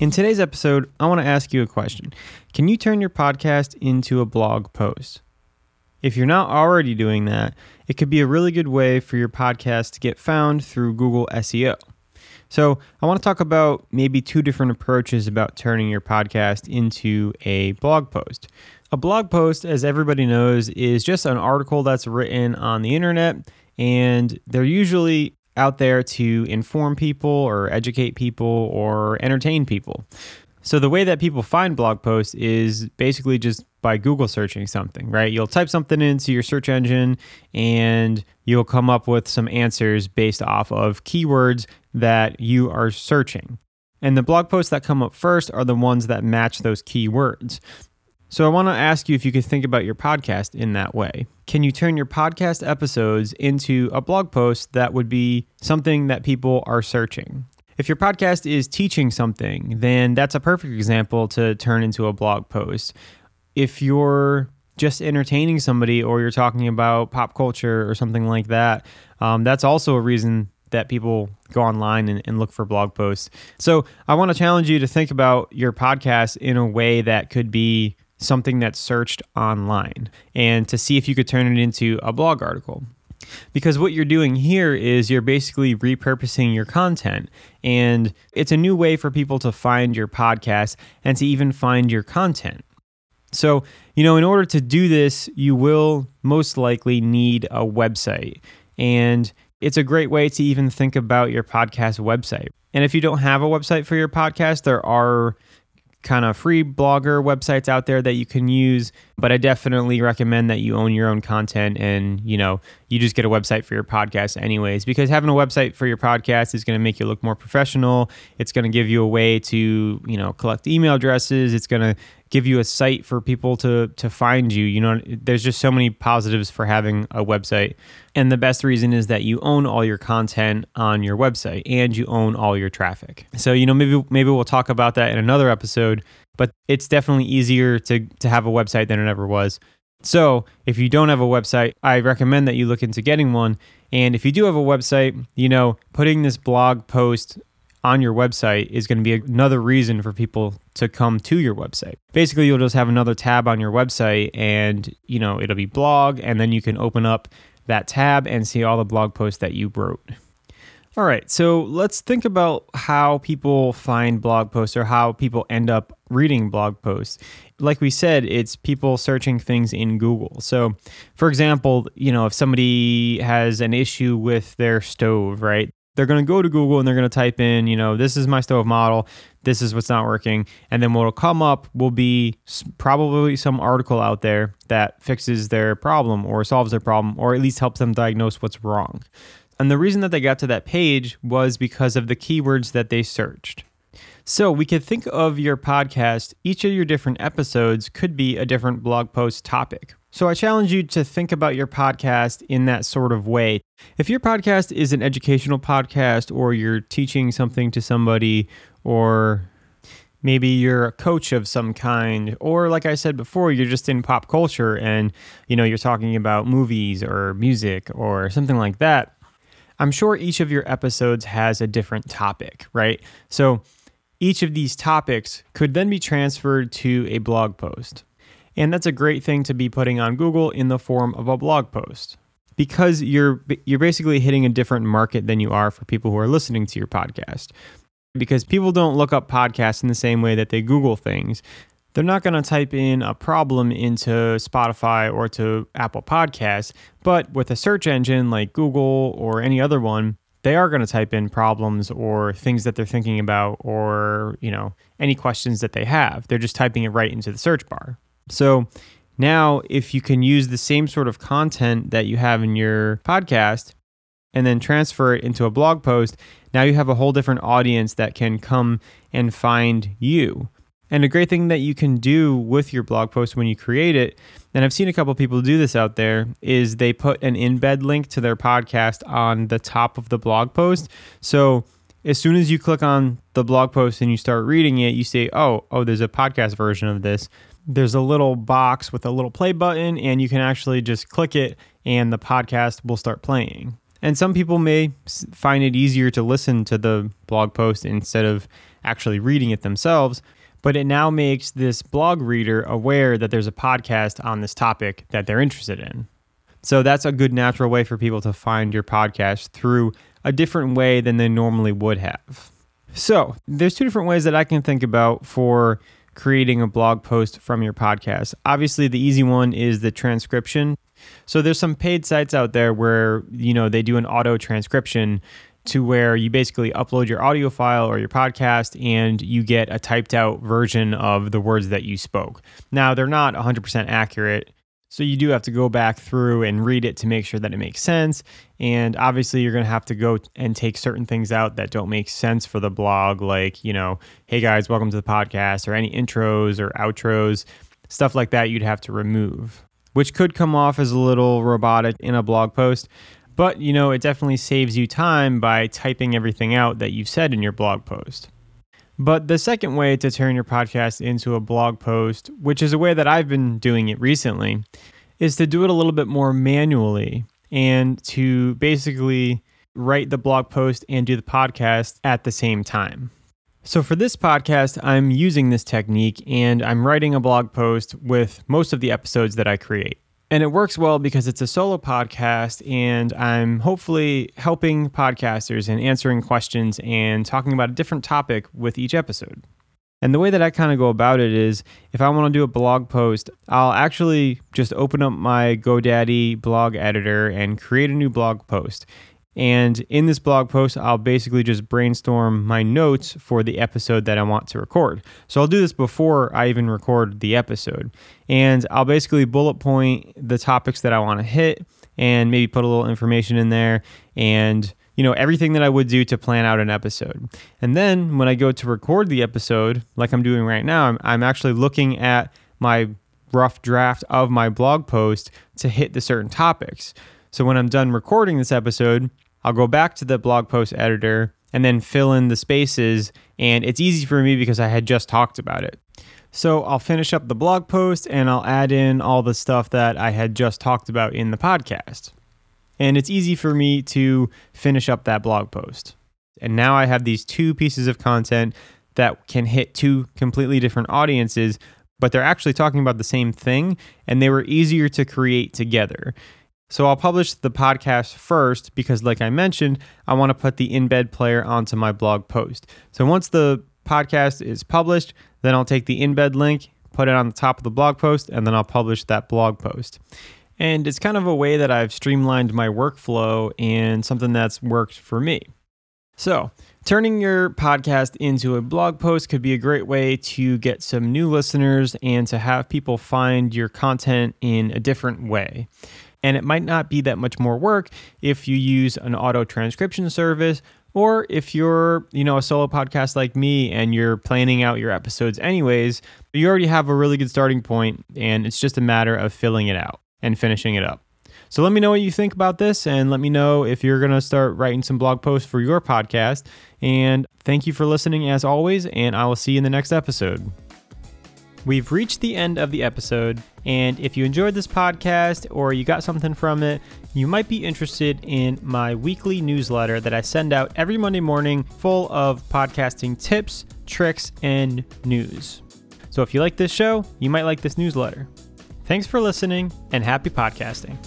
In today's episode, I want to ask you a question Can you turn your podcast into a blog post? If you're not already doing that, it could be a really good way for your podcast to get found through Google SEO. So, I want to talk about maybe two different approaches about turning your podcast into a blog post. A blog post, as everybody knows, is just an article that's written on the internet, and they're usually out there to inform people or educate people or entertain people. So the way that people find blog posts is basically just by Google searching something, right? You'll type something into your search engine and you'll come up with some answers based off of keywords that you are searching. And the blog posts that come up first are the ones that match those keywords. So I want to ask you if you could think about your podcast in that way. Can you turn your podcast episodes into a blog post that would be something that people are searching? If your podcast is teaching something, then that's a perfect example to turn into a blog post. If you're just entertaining somebody or you're talking about pop culture or something like that, um, that's also a reason that people go online and, and look for blog posts. So I want to challenge you to think about your podcast in a way that could be something that's searched online and to see if you could turn it into a blog article. Because what you're doing here is you're basically repurposing your content. And it's a new way for people to find your podcast and to even find your content. So, you know, in order to do this, you will most likely need a website. And it's a great way to even think about your podcast website. And if you don't have a website for your podcast, there are kind of free blogger websites out there that you can use, but I definitely recommend that you own your own content and, you know, you just get a website for your podcast anyways because having a website for your podcast is going to make you look more professional. It's going to give you a way to, you know, collect email addresses. It's going to give you a site for people to to find you. You know, there's just so many positives for having a website. And the best reason is that you own all your content on your website and you own all your traffic. So, you know, maybe maybe we'll talk about that in another episode, but it's definitely easier to to have a website than it ever was. So, if you don't have a website, I recommend that you look into getting one. And if you do have a website, you know, putting this blog post on your website is going to be another reason for people to come to your website. Basically, you'll just have another tab on your website and, you know, it'll be blog and then you can open up that tab and see all the blog posts that you wrote. All right, so let's think about how people find blog posts or how people end up reading blog posts. Like we said, it's people searching things in Google. So, for example, you know, if somebody has an issue with their stove, right? They're going to go to Google and they're going to type in, you know, this is my stove model, this is what's not working, and then what'll come up will be probably some article out there that fixes their problem or solves their problem or at least helps them diagnose what's wrong. And the reason that they got to that page was because of the keywords that they searched. So we could think of your podcast, each of your different episodes could be a different blog post topic, so I challenge you to think about your podcast in that sort of way. If your podcast is an educational podcast or you're teaching something to somebody or maybe you're a coach of some kind or like I said before you're just in pop culture and you know you're talking about movies or music or something like that. I'm sure each of your episodes has a different topic, right? So each of these topics could then be transferred to a blog post. And that's a great thing to be putting on Google in the form of a blog post because you're you're basically hitting a different market than you are for people who are listening to your podcast. Because people don't look up podcasts in the same way that they Google things. They're not going to type in a problem into Spotify or to Apple Podcasts, but with a search engine like Google or any other one, they are going to type in problems or things that they're thinking about or, you know, any questions that they have. They're just typing it right into the search bar. So now, if you can use the same sort of content that you have in your podcast and then transfer it into a blog post, now you have a whole different audience that can come and find you. And a great thing that you can do with your blog post when you create it, and I've seen a couple people do this out there, is they put an embed link to their podcast on the top of the blog post. So as soon as you click on the blog post and you start reading it, you say, "Oh, oh, there's a podcast version of this." There's a little box with a little play button, and you can actually just click it, and the podcast will start playing. And some people may find it easier to listen to the blog post instead of actually reading it themselves but it now makes this blog reader aware that there's a podcast on this topic that they're interested in. So that's a good natural way for people to find your podcast through a different way than they normally would have. So, there's two different ways that I can think about for creating a blog post from your podcast. Obviously, the easy one is the transcription. So there's some paid sites out there where, you know, they do an auto transcription to where you basically upload your audio file or your podcast and you get a typed out version of the words that you spoke. Now, they're not 100% accurate. So you do have to go back through and read it to make sure that it makes sense. And obviously, you're going to have to go and take certain things out that don't make sense for the blog, like, you know, hey guys, welcome to the podcast, or any intros or outros, stuff like that you'd have to remove, which could come off as a little robotic in a blog post. But, you know, it definitely saves you time by typing everything out that you've said in your blog post. But the second way to turn your podcast into a blog post, which is a way that I've been doing it recently, is to do it a little bit more manually and to basically write the blog post and do the podcast at the same time. So, for this podcast, I'm using this technique and I'm writing a blog post with most of the episodes that I create. And it works well because it's a solo podcast, and I'm hopefully helping podcasters and answering questions and talking about a different topic with each episode. And the way that I kind of go about it is if I want to do a blog post, I'll actually just open up my GoDaddy blog editor and create a new blog post. And in this blog post, I'll basically just brainstorm my notes for the episode that I want to record. So I'll do this before I even record the episode. And I'll basically bullet point the topics that I want to hit and maybe put a little information in there and you know everything that I would do to plan out an episode. And then when I go to record the episode, like I'm doing right now, I'm, I'm actually looking at my rough draft of my blog post to hit the certain topics. So when I'm done recording this episode, I'll go back to the blog post editor and then fill in the spaces. And it's easy for me because I had just talked about it. So I'll finish up the blog post and I'll add in all the stuff that I had just talked about in the podcast. And it's easy for me to finish up that blog post. And now I have these two pieces of content that can hit two completely different audiences, but they're actually talking about the same thing and they were easier to create together. So I'll publish the podcast first because, like I mentioned, I want to put the embed player onto my blog post. So once the podcast is published, then I'll take the embed link, put it on the top of the blog post, and then I'll publish that blog post. And it's kind of a way that I've streamlined my workflow and something that's worked for me. So, turning your podcast into a blog post could be a great way to get some new listeners and to have people find your content in a different way and it might not be that much more work if you use an auto transcription service or if you're, you know, a solo podcast like me and you're planning out your episodes anyways, but you already have a really good starting point and it's just a matter of filling it out and finishing it up. So let me know what you think about this and let me know if you're going to start writing some blog posts for your podcast. And thank you for listening as always, and I will see you in the next episode. We've reached the end of the episode, and if you enjoyed this podcast or you got something from it, you might be interested in my weekly newsletter that I send out every Monday morning full of podcasting tips, tricks, and news. So if you like this show, you might like this newsletter. Thanks for listening and happy podcasting.